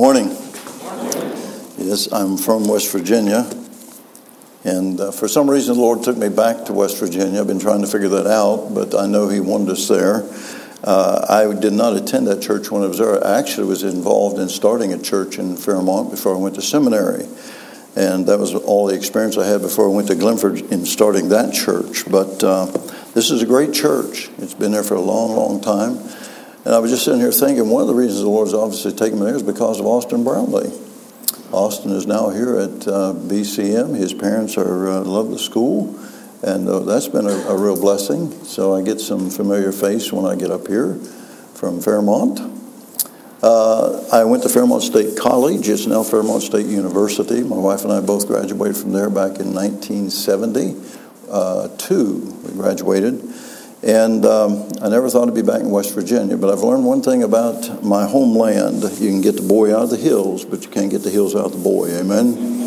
Morning. Yes, I'm from West Virginia. And uh, for some reason, the Lord took me back to West Virginia. I've been trying to figure that out, but I know He wanted us there. Uh, I did not attend that church when I was there. I actually was involved in starting a church in Fairmont before I went to seminary. And that was all the experience I had before I went to Glenford in starting that church. But uh, this is a great church. It's been there for a long, long time. And I was just sitting here thinking one of the reasons the Lord's obviously taken me there is because of Austin Brownlee. Austin is now here at uh, BCM. His parents are uh, love the school, and uh, that's been a, a, real blessing. So I get some familiar face when I get up here from Fairmont. Uh, I went to Fairmont State College. It's now Fairmont State University. My wife and I both graduated from there back in 1972. Uh, we graduated. And um, I never thought I'd be back in West Virginia, but I've learned one thing about my homeland. You can get the boy out of the hills, but you can't get the hills out of the boy. Amen?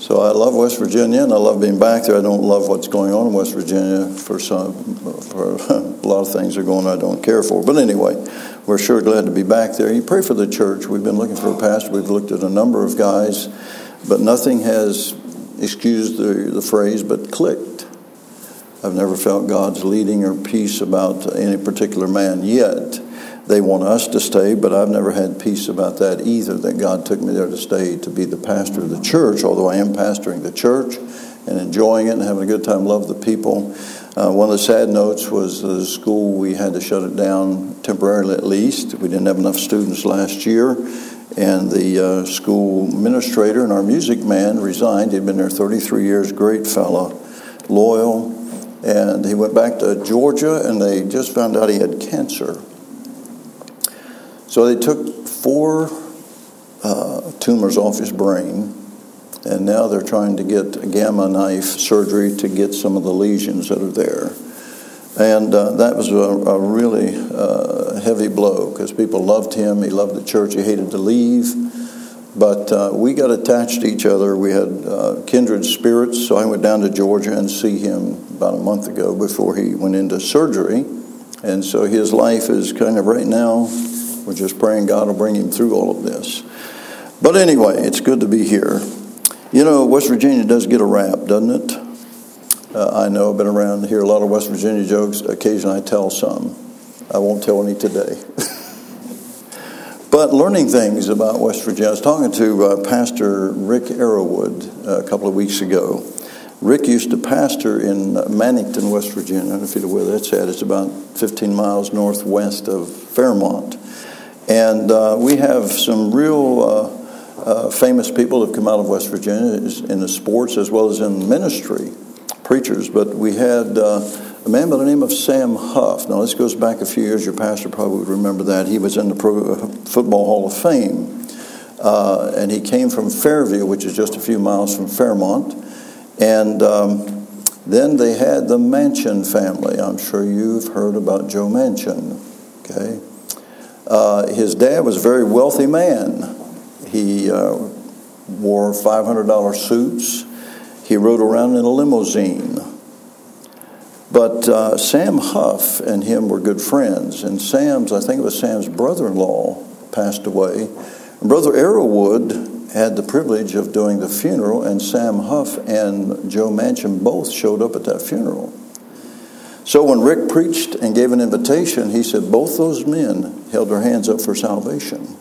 So I love West Virginia, and I love being back there. I don't love what's going on in West Virginia for some, for a lot of things are going on I don't care for. But anyway, we're sure glad to be back there. You pray for the church. We've been looking for a pastor. We've looked at a number of guys, but nothing has, excused the, the phrase, but clicked. I've never felt God's leading or peace about any particular man yet. They want us to stay, but I've never had peace about that either, that God took me there to stay to be the pastor of the church, although I am pastoring the church and enjoying it and having a good time, love the people. Uh, one of the sad notes was the school, we had to shut it down temporarily at least. We didn't have enough students last year, and the uh, school administrator and our music man resigned. He'd been there 33 years, great fellow, loyal, and he went back to Georgia and they just found out he had cancer. So they took four uh, tumors off his brain, and now they're trying to get gamma knife surgery to get some of the lesions that are there. And uh, that was a, a really uh, heavy blow because people loved him. He loved the church. He hated to leave. But uh, we got attached to each other. We had uh, kindred spirits, so I went down to Georgia and see him about a month ago before he went into surgery. And so his life is kind of right now, we're just praying God will bring him through all of this. But anyway, it's good to be here. You know, West Virginia does get a rap, doesn't it? Uh, I know I've been around here a lot of West Virginia jokes. Occasionally I tell some. I won't tell any today. But learning things about West Virginia, I was talking to uh, Pastor Rick Arrowwood uh, a couple of weeks ago. Rick used to pastor in Mannington, West Virginia. I don't know if you know where that's at. It's about 15 miles northwest of Fairmont. And uh, we have some real uh, uh, famous people that have come out of West Virginia in the sports as well as in ministry, preachers. But we had uh, a man by the name of Sam Huff. Now, this goes back a few years. Your pastor probably would remember that. He was in the Pro Football Hall of Fame. Uh, and he came from Fairview, which is just a few miles from Fairmont. And um, then they had the Manchin family. I'm sure you've heard about Joe Manchin. Okay. Uh, his dad was a very wealthy man. He uh, wore $500 suits. He rode around in a limousine. But uh, Sam Huff and him were good friends, and Sam's, I think it was Sam's brother in law, passed away. And Brother Arrowwood had the privilege of doing the funeral, and Sam Huff and Joe Manchin both showed up at that funeral. So when Rick preached and gave an invitation, he said both those men held their hands up for salvation.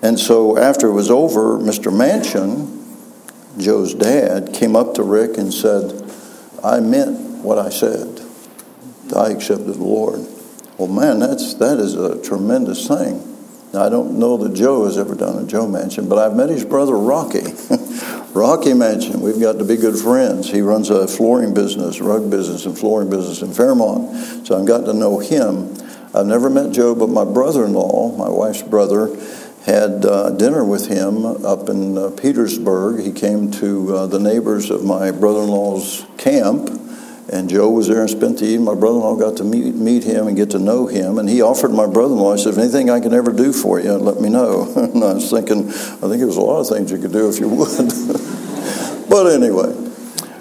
And so after it was over, Mr. Manchin, Joe's dad, came up to Rick and said, I meant what I said. I accepted the Lord. Well, man, that's that is a tremendous thing. Now, I don't know that Joe has ever done a Joe Manchin, but I've met his brother Rocky. Rocky Manchin, we've got to be good friends. He runs a flooring business, rug business, and flooring business in Fairmont. So I've got to know him. I've never met Joe, but my brother-in-law, my wife's brother, had uh, dinner with him up in uh, Petersburg. He came to uh, the neighbors of my brother-in-law's camp and Joe was there and spent the evening. My brother in law got to meet, meet him and get to know him. And he offered my brother in law, he said, If anything I can ever do for you, let me know. and I was thinking, I think there was a lot of things you could do if you would. but anyway,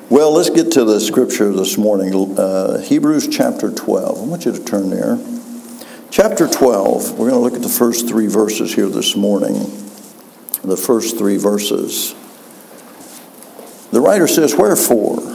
well, let's get to the scripture this morning uh, Hebrews chapter 12. I want you to turn there. Chapter 12, we're going to look at the first three verses here this morning. The first three verses. The writer says, Wherefore,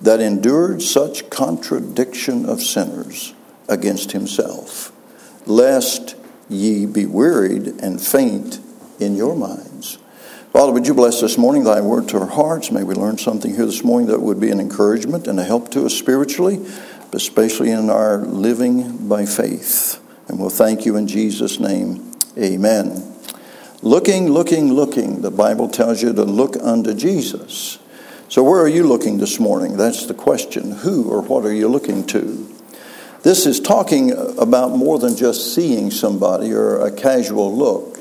that endured such contradiction of sinners against himself, lest ye be wearied and faint in your minds. Father, would you bless this morning thy word to our hearts? May we learn something here this morning that would be an encouragement and a help to us spiritually, especially in our living by faith. And we'll thank you in Jesus' name. Amen. Looking, looking, looking. The Bible tells you to look unto Jesus. So, where are you looking this morning? That's the question. Who or what are you looking to? This is talking about more than just seeing somebody or a casual look.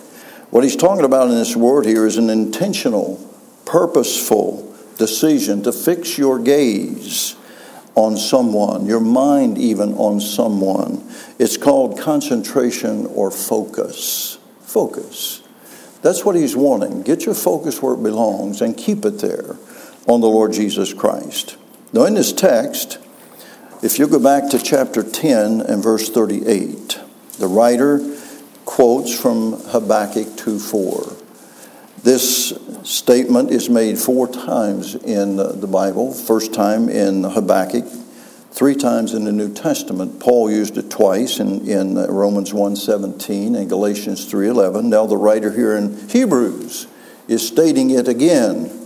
What he's talking about in this word here is an intentional, purposeful decision to fix your gaze on someone, your mind even on someone. It's called concentration or focus. Focus. That's what he's wanting. Get your focus where it belongs and keep it there on the Lord Jesus Christ. Now, in this text, if you go back to chapter 10 and verse 38, the writer quotes from Habakkuk 2:4. This statement is made four times in the Bible. First time in Habakkuk, three times in the New Testament. Paul used it twice in, in Romans 1:17 and Galatians 3:11. Now the writer here in Hebrews is stating it again.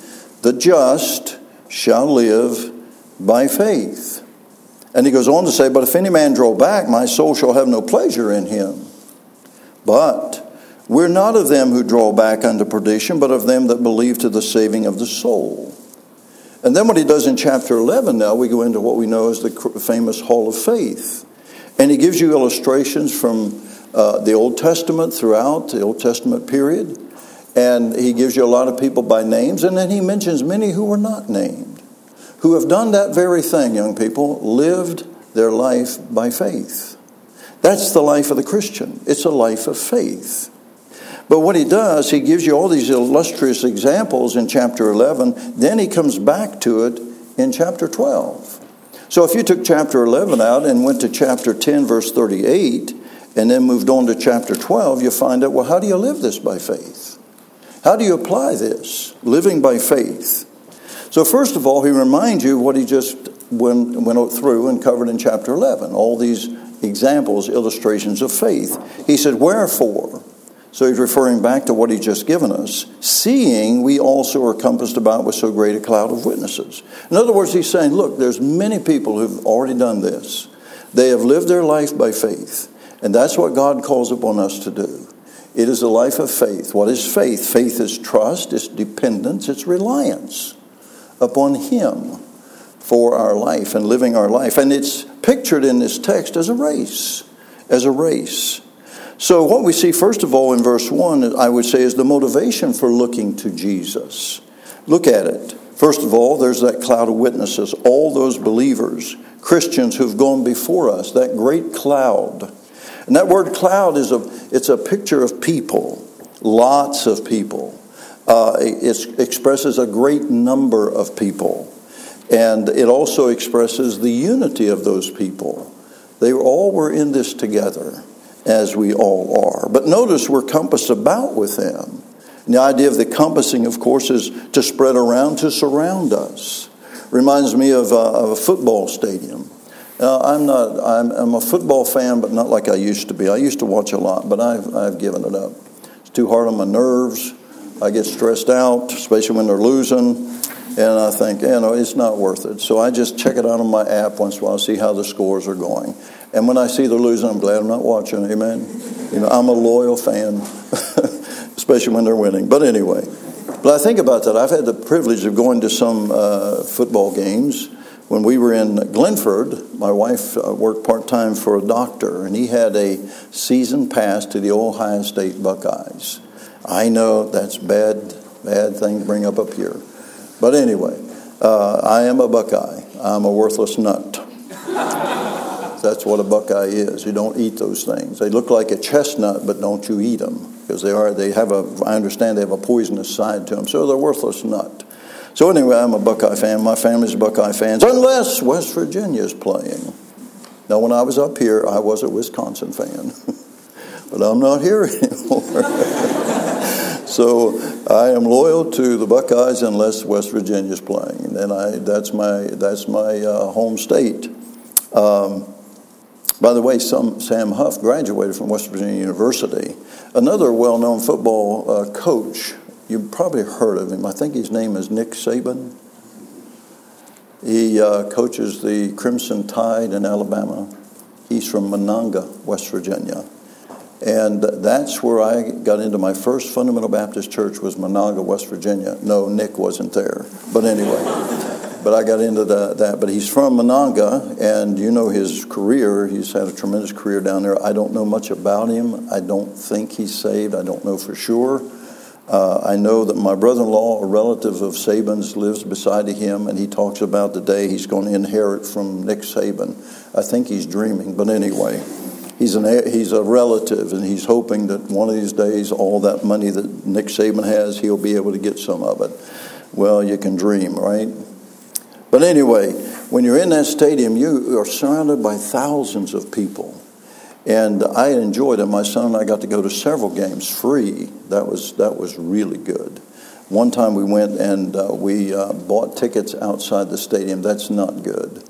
The just shall live by faith. And he goes on to say, But if any man draw back, my soul shall have no pleasure in him. But we're not of them who draw back unto perdition, but of them that believe to the saving of the soul. And then what he does in chapter 11 now, we go into what we know as the famous Hall of Faith. And he gives you illustrations from uh, the Old Testament throughout the Old Testament period. And he gives you a lot of people by names. And then he mentions many who were not named, who have done that very thing, young people, lived their life by faith. That's the life of the Christian. It's a life of faith. But what he does, he gives you all these illustrious examples in chapter 11, then he comes back to it in chapter 12. So if you took chapter 11 out and went to chapter 10, verse 38, and then moved on to chapter 12, you find out, well, how do you live this by faith? How do you apply this, living by faith? So, first of all, he reminds you what he just went, went through and covered in chapter 11, all these examples, illustrations of faith. He said, Wherefore? So he's referring back to what he's just given us. Seeing we also are compassed about with so great a cloud of witnesses. In other words, he's saying, look, there's many people who've already done this. They have lived their life by faith. And that's what God calls upon us to do. It is a life of faith. What is faith? Faith is trust, it's dependence, it's reliance upon Him for our life and living our life. And it's pictured in this text as a race, as a race. So, what we see, first of all, in verse 1, I would say, is the motivation for looking to Jesus. Look at it. First of all, there's that cloud of witnesses, all those believers, Christians who've gone before us, that great cloud. And that word cloud is a, it's a picture of people, lots of people. Uh, it expresses a great number of people. And it also expresses the unity of those people. They all were in this together, as we all are. But notice we're compassed about with them. And the idea of the compassing, of course, is to spread around, to surround us. Reminds me of, uh, of a football stadium. I'm not. I'm, I'm, a football fan, but not like I used to be. I used to watch a lot, but I've I've given it up. It's too hard on my nerves. I get stressed out, especially when they're losing. And I think, you know, it's not worth it. So I just check it out on my app once in a while, see how the scores are going. And when I see they're losing, I'm glad I'm not watching. Amen. You know, I'm a loyal fan, especially when they're winning. But anyway, but I think about that. I've had the privilege of going to some uh, football games. When we were in Glenford, my wife uh, worked part time for a doctor, and he had a season pass to the Ohio State Buckeyes. I know that's bad, bad thing to bring up up here. But anyway, uh, I am a Buckeye. I'm a worthless nut. That's what a Buckeye is. You don't eat those things. They look like a chestnut, but don't you eat them because they are. They have a. I understand they have a poisonous side to them, so they're worthless nut. So anyway, I'm a Buckeye fan. My family's Buckeye fans, unless West Virginia's playing. Now, when I was up here, I was a Wisconsin fan, but I'm not here anymore. so I am loyal to the Buckeyes unless West Virginia's playing, and I that's my that's my uh, home state. Um, by the way, some, Sam Huff graduated from West Virginia University. Another well known football uh, coach, you've probably heard of him. I think his name is Nick Saban. He uh, coaches the Crimson Tide in Alabama. He's from Monongah, West Virginia. And that's where I got into my first fundamental Baptist church was Monongah, West Virginia. No, Nick wasn't there. But anyway but I got into the, that. But he's from Monongah, and you know his career. He's had a tremendous career down there. I don't know much about him. I don't think he's saved. I don't know for sure. Uh, I know that my brother in law, a relative of Saban's, lives beside him, and he talks about the day he's going to inherit from Nick Saban. I think he's dreaming, but anyway, he's, an, he's a relative, and he's hoping that one of these days, all that money that Nick Saban has, he'll be able to get some of it. Well, you can dream, right? But anyway, when you're in that stadium, you are surrounded by thousands of people. And I enjoyed it. My son and I got to go to several games free. That was, that was really good. One time we went and uh, we uh, bought tickets outside the stadium. That's not good.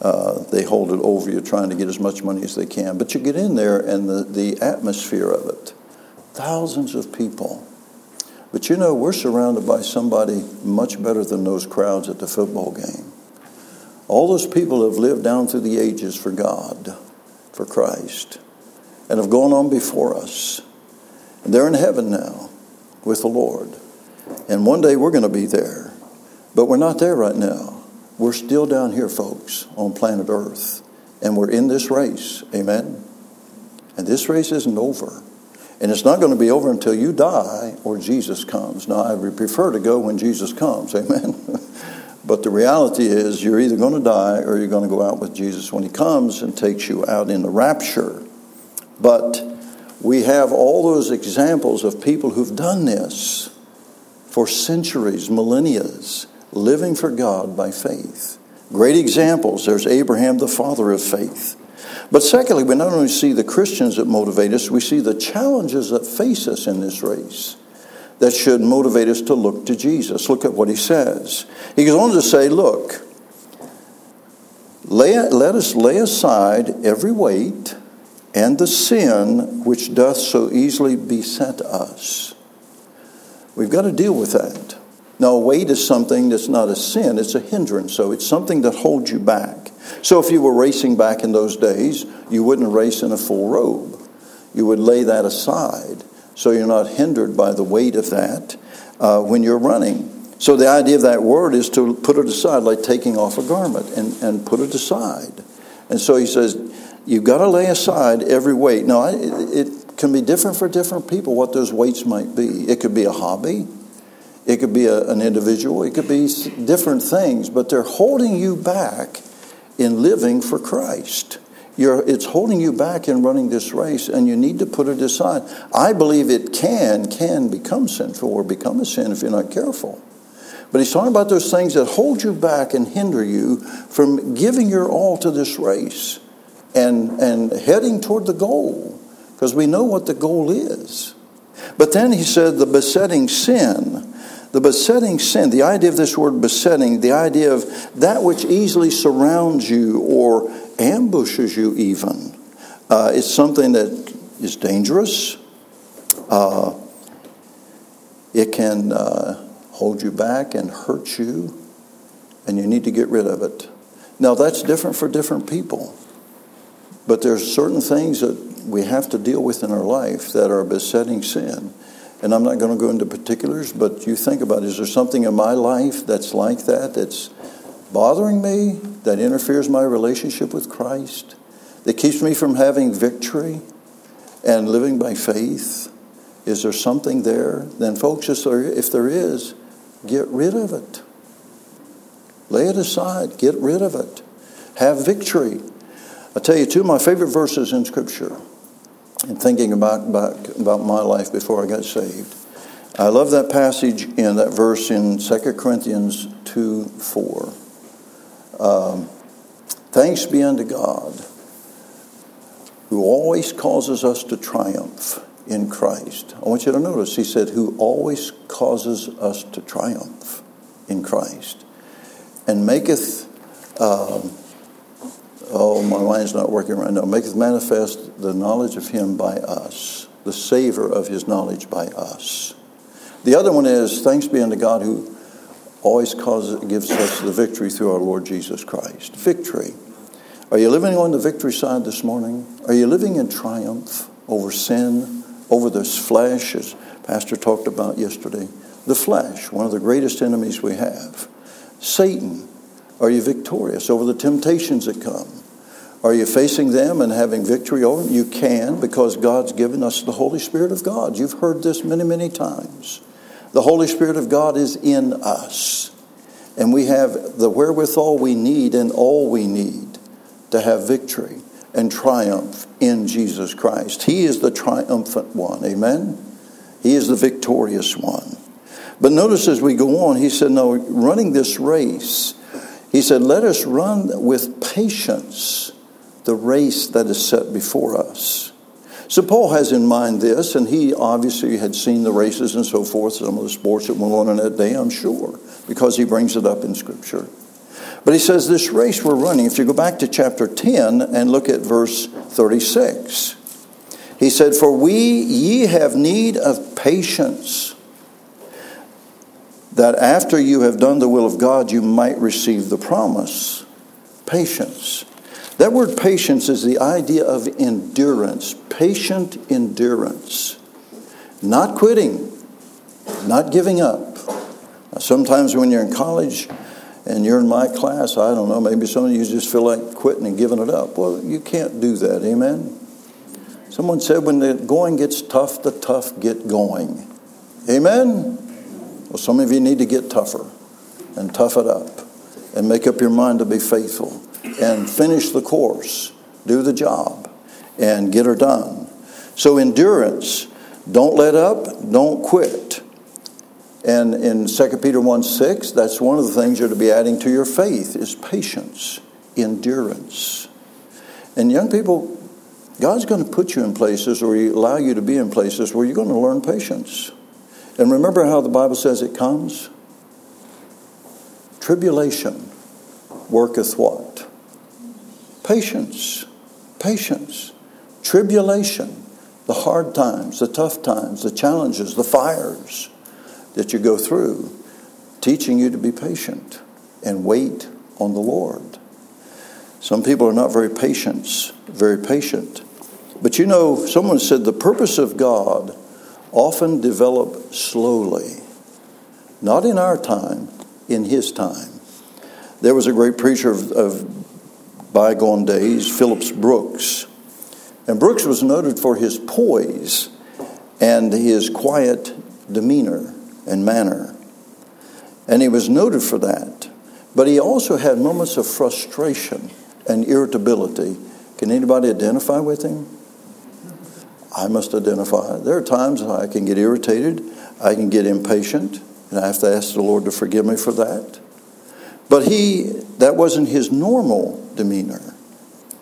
Uh, they hold it over you, trying to get as much money as they can. But you get in there and the, the atmosphere of it thousands of people. But you know, we're surrounded by somebody much better than those crowds at the football game. All those people have lived down through the ages for God, for Christ, and have gone on before us. And they're in heaven now with the Lord. And one day we're going to be there. But we're not there right now. We're still down here, folks, on planet Earth. And we're in this race. Amen? And this race isn't over. And it's not going to be over until you die or Jesus comes. Now, I would prefer to go when Jesus comes, amen? but the reality is, you're either going to die or you're going to go out with Jesus when he comes and takes you out in the rapture. But we have all those examples of people who've done this for centuries, millennia, living for God by faith. Great examples. There's Abraham, the father of faith. But secondly, we not only see the Christians that motivate us, we see the challenges that face us in this race that should motivate us to look to Jesus. Look at what he says. He goes on to say, Look, lay, let us lay aside every weight and the sin which doth so easily beset us. We've got to deal with that. Now, weight is something that's not a sin, it's a hindrance. So it's something that holds you back. So if you were racing back in those days, you wouldn't race in a full robe. You would lay that aside so you're not hindered by the weight of that uh, when you're running. So the idea of that word is to put it aside, like taking off a garment and, and put it aside. And so he says, you've got to lay aside every weight. Now, it, it can be different for different people what those weights might be. It could be a hobby. It could be a, an individual. It could be different things, but they're holding you back in living for Christ. You're, it's holding you back in running this race, and you need to put it aside. I believe it can can become sinful or become a sin if you're not careful. But he's talking about those things that hold you back and hinder you from giving your all to this race and, and heading toward the goal, because we know what the goal is. But then he said the besetting sin the besetting sin, the idea of this word besetting, the idea of that which easily surrounds you or ambushes you, even, uh, it's something that is dangerous. Uh, it can uh, hold you back and hurt you, and you need to get rid of it. Now, that's different for different people. But there's certain things that we have to deal with in our life that are besetting sin. And I'm not going to go into particulars, but you think about is there something in my life that's like that, that's bothering me, that interferes my relationship with Christ, that keeps me from having victory and living by faith Is there something there? Then, folks, if there, if there is, get rid of it. Lay it aside. Get rid of it. Have victory. I tell you, two of my favorite verses in Scripture, and thinking about, about, about my life before I got saved. I love that passage in that verse in 2 Corinthians 2 4. Um, Thanks be unto God who always causes us to triumph in Christ. I want you to notice, he said, who always causes us to triumph in Christ and maketh, um, oh, my mind's not working right now, maketh manifest the knowledge of him by us, the savor of his knowledge by us. The other one is, thanks be unto God who always causes, gives us the victory through our Lord Jesus Christ. Victory. Are you living on the victory side this morning? Are you living in triumph over sin, over this flesh, as Pastor talked about yesterday? The flesh, one of the greatest enemies we have. Satan, are you victorious over the temptations that come? Are you facing them and having victory over them? You can because God's given us the Holy Spirit of God. You've heard this many, many times. The Holy Spirit of God is in us, and we have the wherewithal we need and all we need to have victory and triumph in Jesus Christ. He is the triumphant one. Amen? He is the victorious one. But notice as we go on, he said, No, running this race, he said, Let us run with patience the race that is set before us. So Paul has in mind this, and he obviously had seen the races and so forth, some of the sports that went on in that day, I'm sure, because he brings it up in Scripture. But he says, This race we're running, if you go back to chapter 10 and look at verse 36, he said, For we ye have need of patience, that after you have done the will of God, you might receive the promise. Patience. That word patience is the idea of endurance, patient endurance. Not quitting, not giving up. Sometimes when you're in college, and you're in my class, I don't know, maybe some of you just feel like quitting and giving it up. Well, you can't do that, amen? Someone said when the going gets tough, the tough get going. Amen? Well, some of you need to get tougher and tough it up and make up your mind to be faithful and finish the course, do the job, and get her done. So, endurance, don't let up, don't quit. And in 2 Peter 1 6, that's one of the things you're to be adding to your faith is patience, endurance. And young people, God's going to put you in places or allow you to be in places where you're going to learn patience. And remember how the Bible says it comes? Tribulation worketh what? Patience. Patience. Tribulation. The hard times, the tough times, the challenges, the fires that you go through, teaching you to be patient and wait on the Lord. Some people are not very patient, very patient. But you know, someone said the purpose of God often develop slowly. Not in our time, in his time. There was a great preacher of, of bygone days, Phillips Brooks. And Brooks was noted for his poise and his quiet demeanor and manner. And he was noted for that. But he also had moments of frustration and irritability. Can anybody identify with him? I must identify. There are times I can get irritated, I can get impatient, and I have to ask the Lord to forgive me for that. But he, that wasn't his normal demeanor.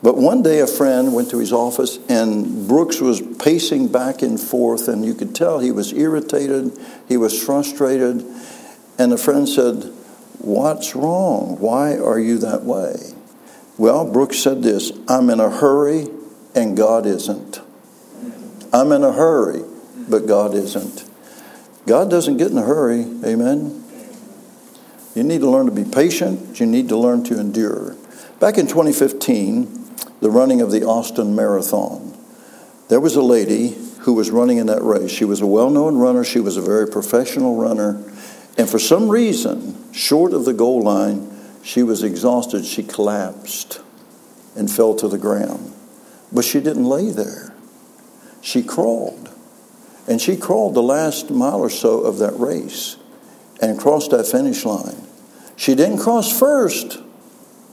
But one day a friend went to his office and Brooks was pacing back and forth, and you could tell he was irritated, he was frustrated. And the friend said, What's wrong? Why are you that way? Well, Brooks said this I'm in a hurry and God isn't. I'm in a hurry, but God isn't. God doesn't get in a hurry, amen? You need to learn to be patient, you need to learn to endure. Back in 2015, the running of the Austin Marathon. There was a lady who was running in that race. She was a well known runner, she was a very professional runner, and for some reason, short of the goal line, she was exhausted. She collapsed and fell to the ground. But she didn't lay there, she crawled. And she crawled the last mile or so of that race and crossed that finish line. She didn't cross first,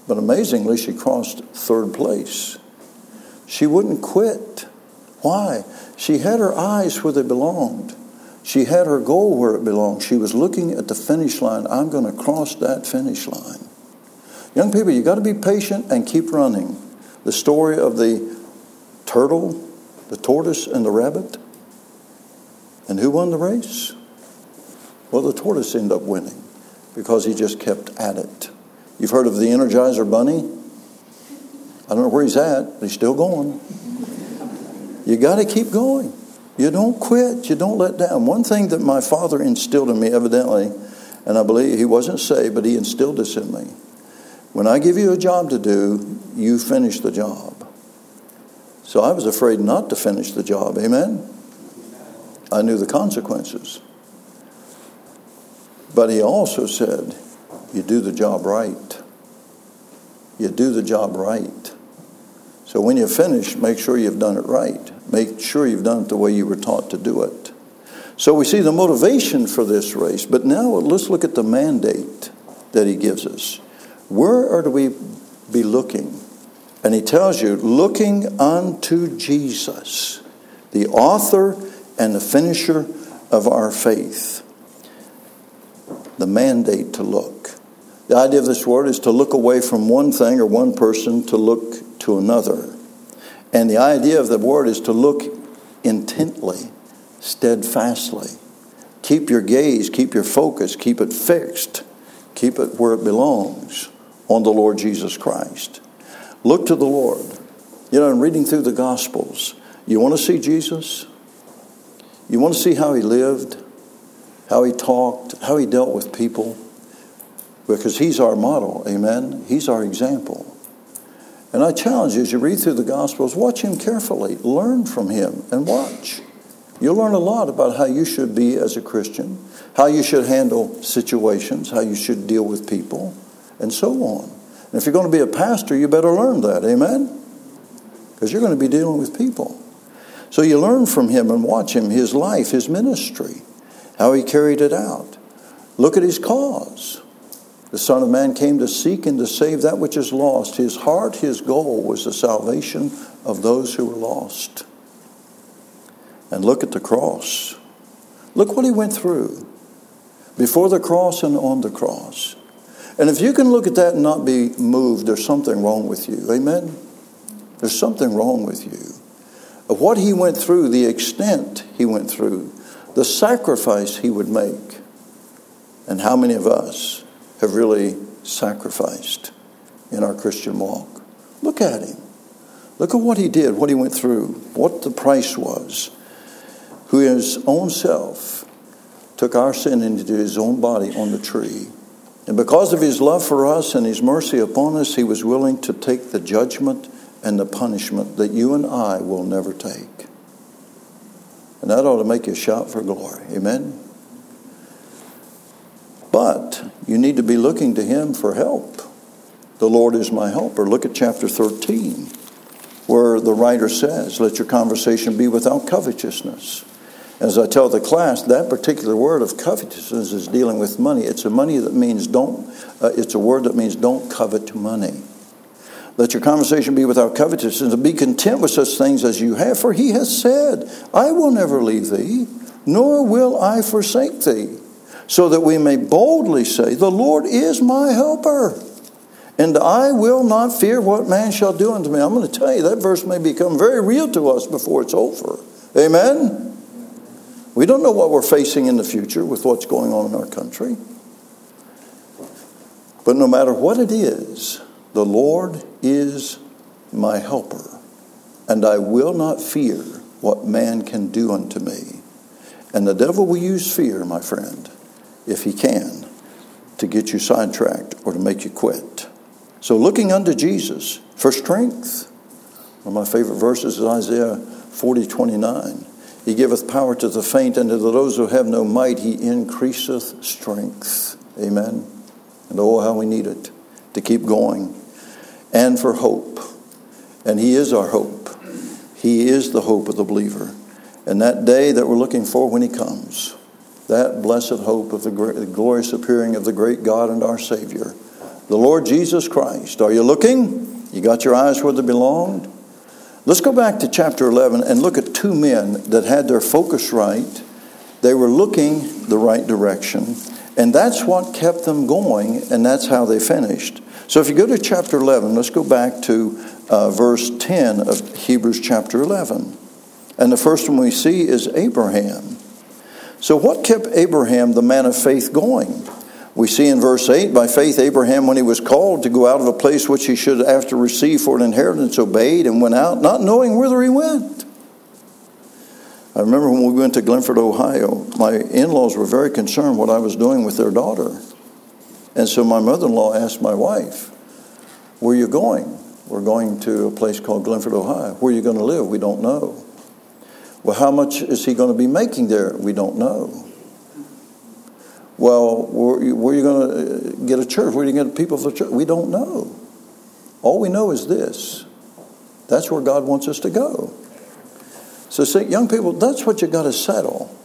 but amazingly, she crossed third place. She wouldn't quit. Why? She had her eyes where they belonged. She had her goal where it belonged. She was looking at the finish line. I'm going to cross that finish line. Young people, you got to be patient and keep running. The story of the turtle, the tortoise, and the rabbit. And who won the race? Well, the tortoise ended up winning because he just kept at it. You've heard of the Energizer Bunny? I don't know where he's at, but he's still going. You got to keep going. You don't quit. You don't let down. One thing that my father instilled in me, evidently, and I believe he wasn't saved, but he instilled this in me. When I give you a job to do, you finish the job. So I was afraid not to finish the job. Amen? I knew the consequences. But he also said, you do the job right. You do the job right. So when you finish, make sure you've done it right. Make sure you've done it the way you were taught to do it. So we see the motivation for this race, but now let's look at the mandate that he gives us. Where are we be looking? And he tells you, looking unto Jesus, the author and the finisher of our faith. The mandate to look. The idea of this word is to look away from one thing or one person to look to another. And the idea of the word is to look intently, steadfastly. Keep your gaze, keep your focus, keep it fixed, keep it where it belongs on the Lord Jesus Christ. Look to the Lord. You know, in reading through the Gospels, you want to see Jesus? You want to see how he lived, how he talked, how he dealt with people? Because he's our model, amen? He's our example. And I challenge you as you read through the Gospels, watch him carefully, learn from him, and watch. You'll learn a lot about how you should be as a Christian, how you should handle situations, how you should deal with people, and so on. And if you're going to be a pastor, you better learn that, amen? Because you're going to be dealing with people. So you learn from him and watch him, his life, his ministry, how he carried it out. Look at his cause. The Son of Man came to seek and to save that which is lost. His heart, his goal was the salvation of those who were lost. And look at the cross. Look what he went through before the cross and on the cross. And if you can look at that and not be moved, there's something wrong with you. Amen? There's something wrong with you. What he went through, the extent he went through, the sacrifice he would make, and how many of us have really sacrificed in our Christian walk. Look at him. Look at what he did, what he went through, what the price was. Who his own self took our sin into his own body on the tree. And because of his love for us and his mercy upon us, he was willing to take the judgment and the punishment that you and I will never take. And that ought to make you shout for glory. Amen? But you need to be looking to Him for help. The Lord is my helper. Look at chapter 13, where the writer says, Let your conversation be without covetousness. As I tell the class, that particular word of covetousness is dealing with money. It's a money that means don't. Uh, it's a word that means don't covet money. Let your conversation be without covetousness, and be content with such things as you have. For he has said, "I will never leave thee, nor will I forsake thee." so that we may boldly say, The Lord is my helper, and I will not fear what man shall do unto me. I'm going to tell you, that verse may become very real to us before it's over. Amen? We don't know what we're facing in the future with what's going on in our country. But no matter what it is, the Lord is my helper, and I will not fear what man can do unto me. And the devil will use fear, my friend, if he can, to get you sidetracked or to make you quit. So, looking unto Jesus for strength. One of my favorite verses is Isaiah 40 29. He giveth power to the faint, and to those who have no might, he increaseth strength. Amen. And oh, how we need it to keep going. And for hope. And he is our hope. He is the hope of the believer. and that day that we're looking for when He comes. That blessed hope of the, glorious appearing of the great God and our Savior, the Lord Jesus Christ. Are you looking? You got your eyes where they belonged? Let's go back to chapter 11 and look at two men that had their focus right. They were looking the right direction, and that's what kept them going, and that's how they finished. So if you go to chapter 11, let's go back to uh, verse 10 of Hebrews chapter 11. And the first one we see is Abraham. So, what kept Abraham, the man of faith, going? We see in verse 8, by faith, Abraham, when he was called to go out of a place which he should after receive for an inheritance, obeyed and went out, not knowing whither he went. I remember when we went to Glenford, Ohio, my in laws were very concerned what I was doing with their daughter. And so my mother in law asked my wife, Where are you going? We're going to a place called Glenford, Ohio. Where are you going to live? We don't know. Well, how much is he going to be making there? We don't know. Well, where, where are you going to uh, get a church? Where are you going to get people for church? We don't know. All we know is this that's where God wants us to go. So, see, young people, that's what you got to settle.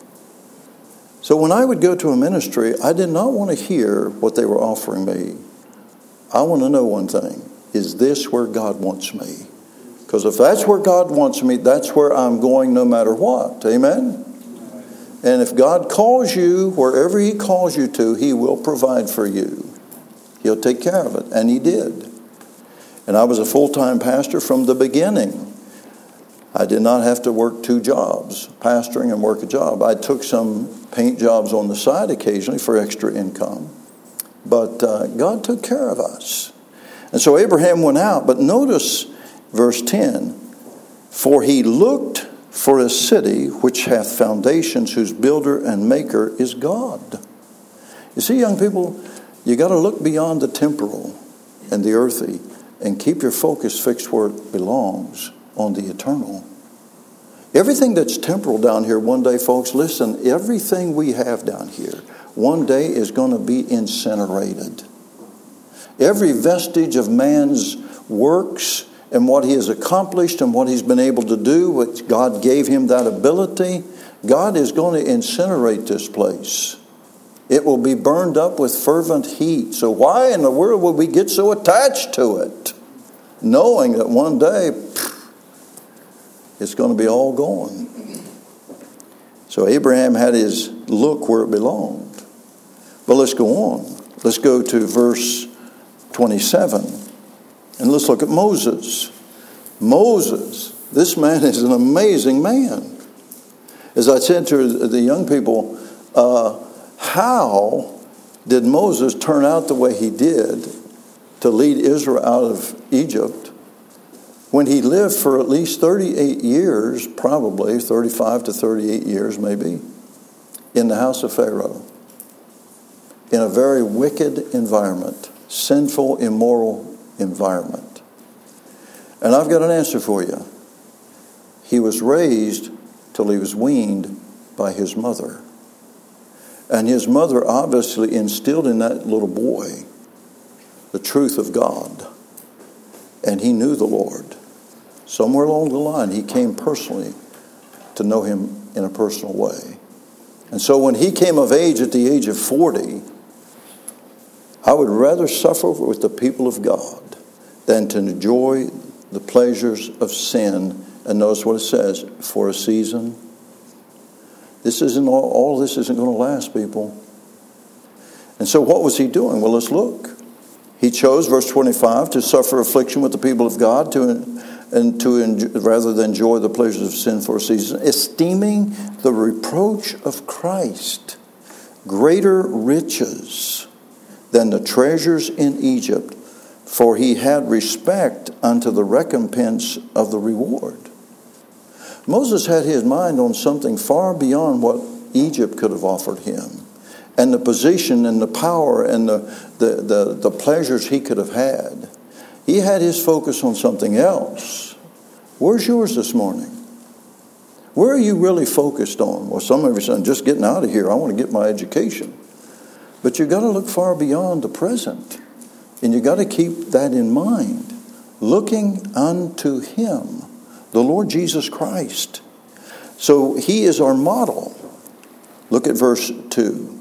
So, when I would go to a ministry, I did not want to hear what they were offering me. I want to know one thing is this where God wants me? Because if that's where God wants me, that's where I'm going no matter what. Amen? And if God calls you wherever He calls you to, He will provide for you. He'll take care of it. And He did. And I was a full time pastor from the beginning. I did not have to work two jobs, pastoring and work a job. I took some paint jobs on the side occasionally for extra income. But uh, God took care of us. And so Abraham went out. But notice verse 10 For he looked for a city which hath foundations, whose builder and maker is God. You see, young people, you got to look beyond the temporal and the earthy and keep your focus fixed where it belongs on the eternal. Everything that's temporal down here, one day, folks, listen, everything we have down here, one day is going to be incinerated. Every vestige of man's works and what he has accomplished and what he's been able to do, which God gave him that ability, God is going to incinerate this place. It will be burned up with fervent heat. So, why in the world would we get so attached to it? Knowing that one day it's going to be all gone. So, Abraham had his look where it belonged. But let's go on. Let's go to verse 27. And let's look at Moses. Moses, this man is an amazing man. As I said to the young people, uh, how did Moses turn out the way he did to lead Israel out of Egypt when he lived for at least 38 years, probably 35 to 38 years maybe, in the house of Pharaoh, in a very wicked environment, sinful, immoral environment. And I've got an answer for you. He was raised till he was weaned by his mother. And his mother obviously instilled in that little boy the truth of God. And he knew the Lord. Somewhere along the line, he came personally to know him in a personal way. And so when he came of age at the age of 40, I would rather suffer with the people of God than to enjoy the pleasures of sin. And notice what it says for a season. This isn't all, all this isn't going to last, people. And so, what was he doing? Well, let's look. He chose, verse 25, to suffer affliction with the people of God, to, and to enjoy, rather than enjoy the pleasures of sin for a season, esteeming the reproach of Christ greater riches than the treasures in Egypt for he had respect unto the recompense of the reward. Moses had his mind on something far beyond what Egypt could have offered him, and the position and the power and the, the, the, the pleasures he could have had. He had his focus on something else. Where's yours this morning? Where are you really focused on? Well, some of you are saying, just getting out of here. I want to get my education. But you've got to look far beyond the present. And you've got to keep that in mind. Looking unto Him, the Lord Jesus Christ. So he is our model. Look at verse 2.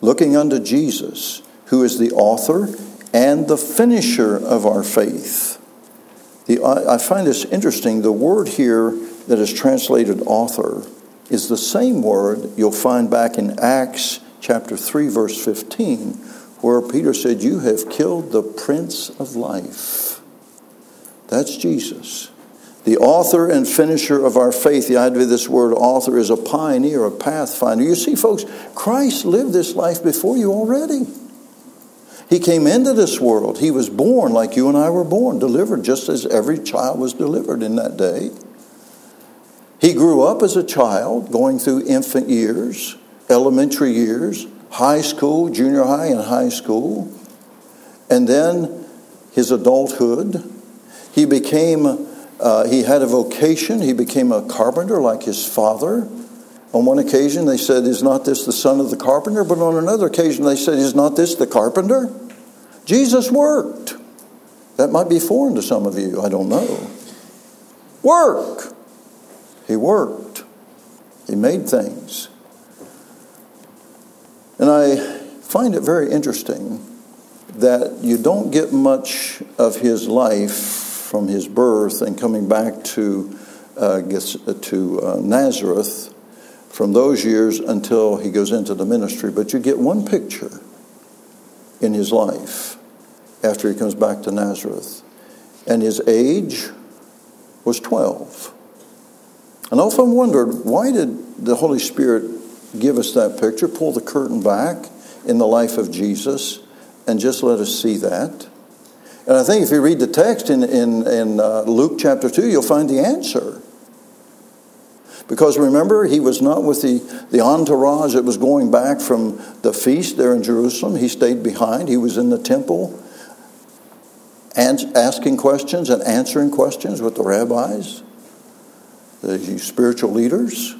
Looking unto Jesus, who is the author and the finisher of our faith. The, I find this interesting. The word here that is translated author is the same word you'll find back in Acts chapter 3, verse 15, where Peter said, You have killed the Prince of Life. That's Jesus. The author and finisher of our faith, the idea of this word author is a pioneer, a pathfinder. You see, folks, Christ lived this life before you already. He came into this world. He was born like you and I were born, delivered just as every child was delivered in that day. He grew up as a child, going through infant years, elementary years, high school, junior high, and high school. And then his adulthood. He became, uh, he had a vocation. He became a carpenter like his father. On one occasion, they said, Is not this the son of the carpenter? But on another occasion, they said, Is not this the carpenter? Jesus worked. That might be foreign to some of you, I don't know. Work. He worked, he made things. And I find it very interesting that you don't get much of his life from his birth and coming back to, uh, to uh, Nazareth from those years until he goes into the ministry. But you get one picture in his life after he comes back to Nazareth. And his age was 12. And I often wondered why did the Holy Spirit give us that picture, pull the curtain back in the life of Jesus, and just let us see that? And I think if you read the text in, in, in uh, Luke chapter 2, you'll find the answer. Because remember, he was not with the, the entourage that was going back from the feast there in Jerusalem. He stayed behind. He was in the temple and asking questions and answering questions with the rabbis the spiritual leaders.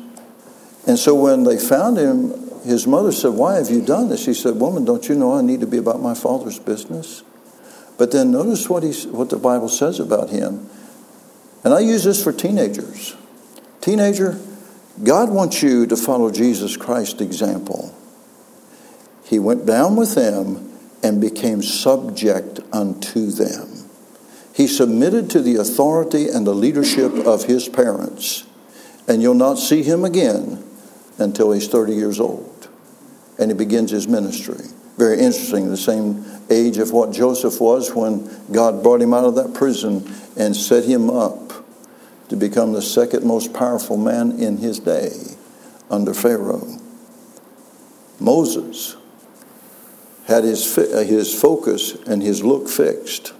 And so when they found him, his mother said, Why have you done this? He said, Woman, don't you know I need to be about my father's business? But then notice what, he, what the Bible says about him. And I use this for teenagers. Teenager, God wants you to follow Jesus Christ's example. He went down with them and became subject unto them. He submitted to the authority and the leadership of his parents. And you'll not see him again until he's 30 years old. And he begins his ministry. Very interesting, the same age of what Joseph was when God brought him out of that prison and set him up to become the second most powerful man in his day under Pharaoh. Moses had his, uh, his focus and his look fixed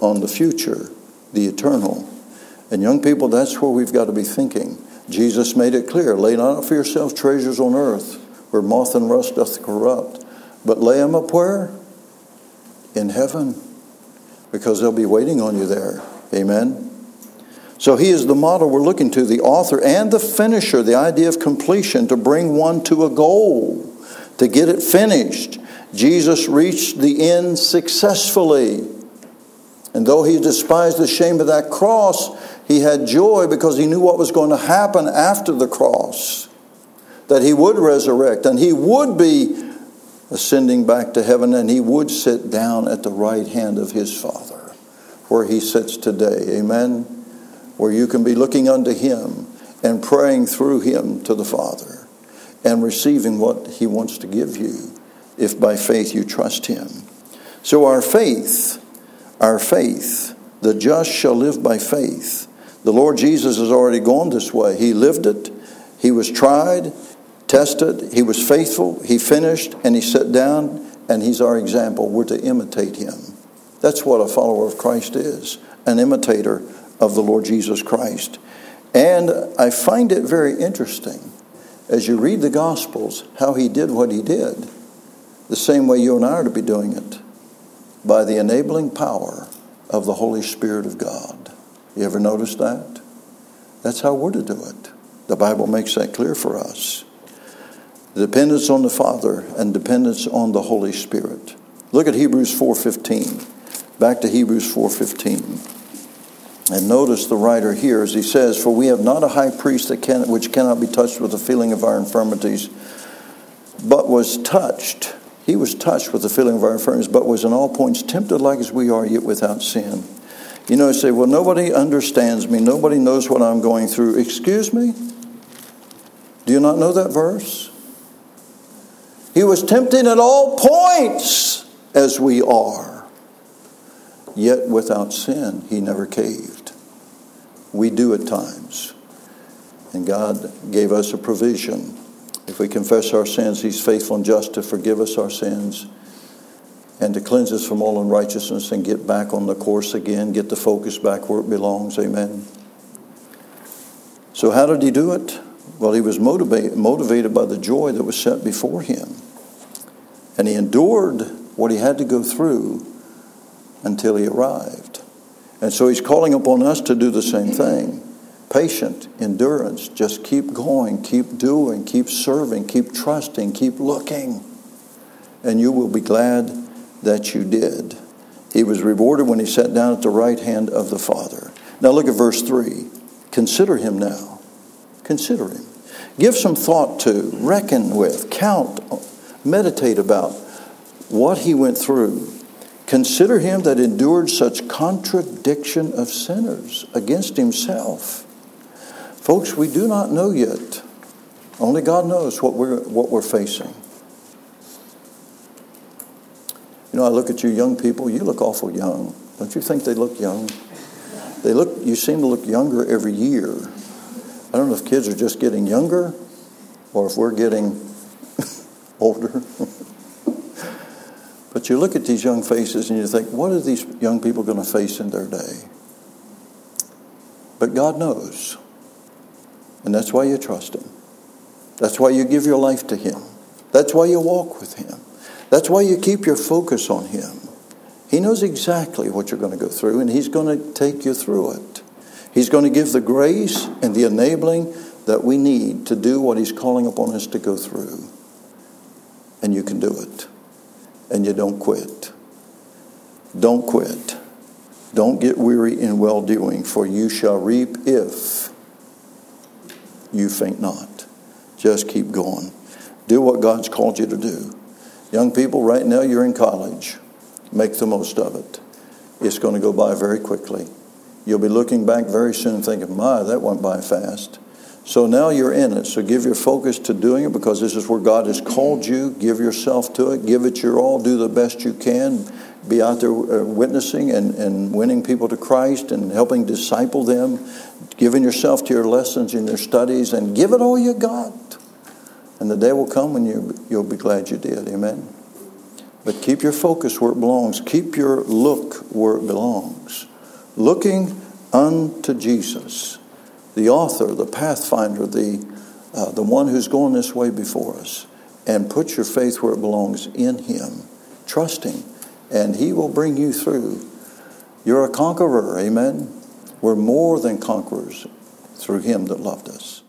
on the future, the eternal. And young people, that's where we've got to be thinking. Jesus made it clear lay not up for yourself treasures on earth where moth and rust doth corrupt, but lay them up where? In heaven, because they'll be waiting on you there. Amen. So he is the model we're looking to, the author and the finisher, the idea of completion, to bring one to a goal, to get it finished. Jesus reached the end successfully. And though he despised the shame of that cross, he had joy because he knew what was going to happen after the cross. That he would resurrect and he would be ascending back to heaven and he would sit down at the right hand of his Father, where he sits today. Amen? Where you can be looking unto him and praying through him to the Father and receiving what he wants to give you if by faith you trust him. So our faith our faith. The just shall live by faith. The Lord Jesus has already gone this way. He lived it, He was tried, tested, He was faithful, He finished, and He sat down, and He's our example. We're to imitate Him. That's what a follower of Christ is an imitator of the Lord Jesus Christ. And I find it very interesting as you read the Gospels how He did what He did, the same way you and I are to be doing it by the enabling power of the Holy Spirit of God. You ever notice that? That's how we're to do it. The Bible makes that clear for us. Dependence on the Father and dependence on the Holy Spirit. Look at Hebrews 4:15. Back to Hebrews 4:15. And notice the writer here as he says, For we have not a high priest that can, which cannot be touched with the feeling of our infirmities, but was touched. He was touched with the feeling of our infirmities, but was in all points tempted like as we are, yet without sin. You know, I say, Well, nobody understands me. Nobody knows what I'm going through. Excuse me? Do you not know that verse? He was tempted at all points as we are, yet without sin, he never caved. We do at times. And God gave us a provision. If we confess our sins, he's faithful and just to forgive us our sins and to cleanse us from all unrighteousness and get back on the course again, get the focus back where it belongs. Amen. So, how did he do it? Well, he was motivated, motivated by the joy that was set before him. And he endured what he had to go through until he arrived. And so he's calling upon us to do the same thing. Patient, endurance, just keep going, keep doing, keep serving, keep trusting, keep looking. And you will be glad that you did. He was rewarded when he sat down at the right hand of the Father. Now look at verse 3. Consider him now. Consider him. Give some thought to, reckon with, count, meditate about what he went through. Consider him that endured such contradiction of sinners against himself. Folks, we do not know yet. Only God knows what we're, what we're facing. You know, I look at you young people, you look awful young. Don't you think they look young? They look you seem to look younger every year. I don't know if kids are just getting younger or if we're getting older. but you look at these young faces and you think, what are these young people going to face in their day? But God knows. And that's why you trust Him. That's why you give your life to Him. That's why you walk with Him. That's why you keep your focus on Him. He knows exactly what you're going to go through, and He's going to take you through it. He's going to give the grace and the enabling that we need to do what He's calling upon us to go through. And you can do it. And you don't quit. Don't quit. Don't get weary in well doing, for you shall reap if you faint not. Just keep going. Do what God's called you to do. Young people, right now you're in college. Make the most of it. It's going to go by very quickly. You'll be looking back very soon thinking, my, that went by fast. So now you're in it. So give your focus to doing it because this is where God has called you. Give yourself to it. Give it your all. Do the best you can. Be out there uh, witnessing and, and winning people to Christ and helping disciple them. Giving yourself to your lessons and your studies and give it all you got. And the day will come when you, you'll be glad you did. Amen. But keep your focus where it belongs. Keep your look where it belongs looking unto Jesus, the author, the pathfinder, the, uh, the one who's going this way before us, and put your faith where it belongs in Him, trusting, and He will bring you through. You're a conqueror, amen? We're more than conquerors through Him that loved us.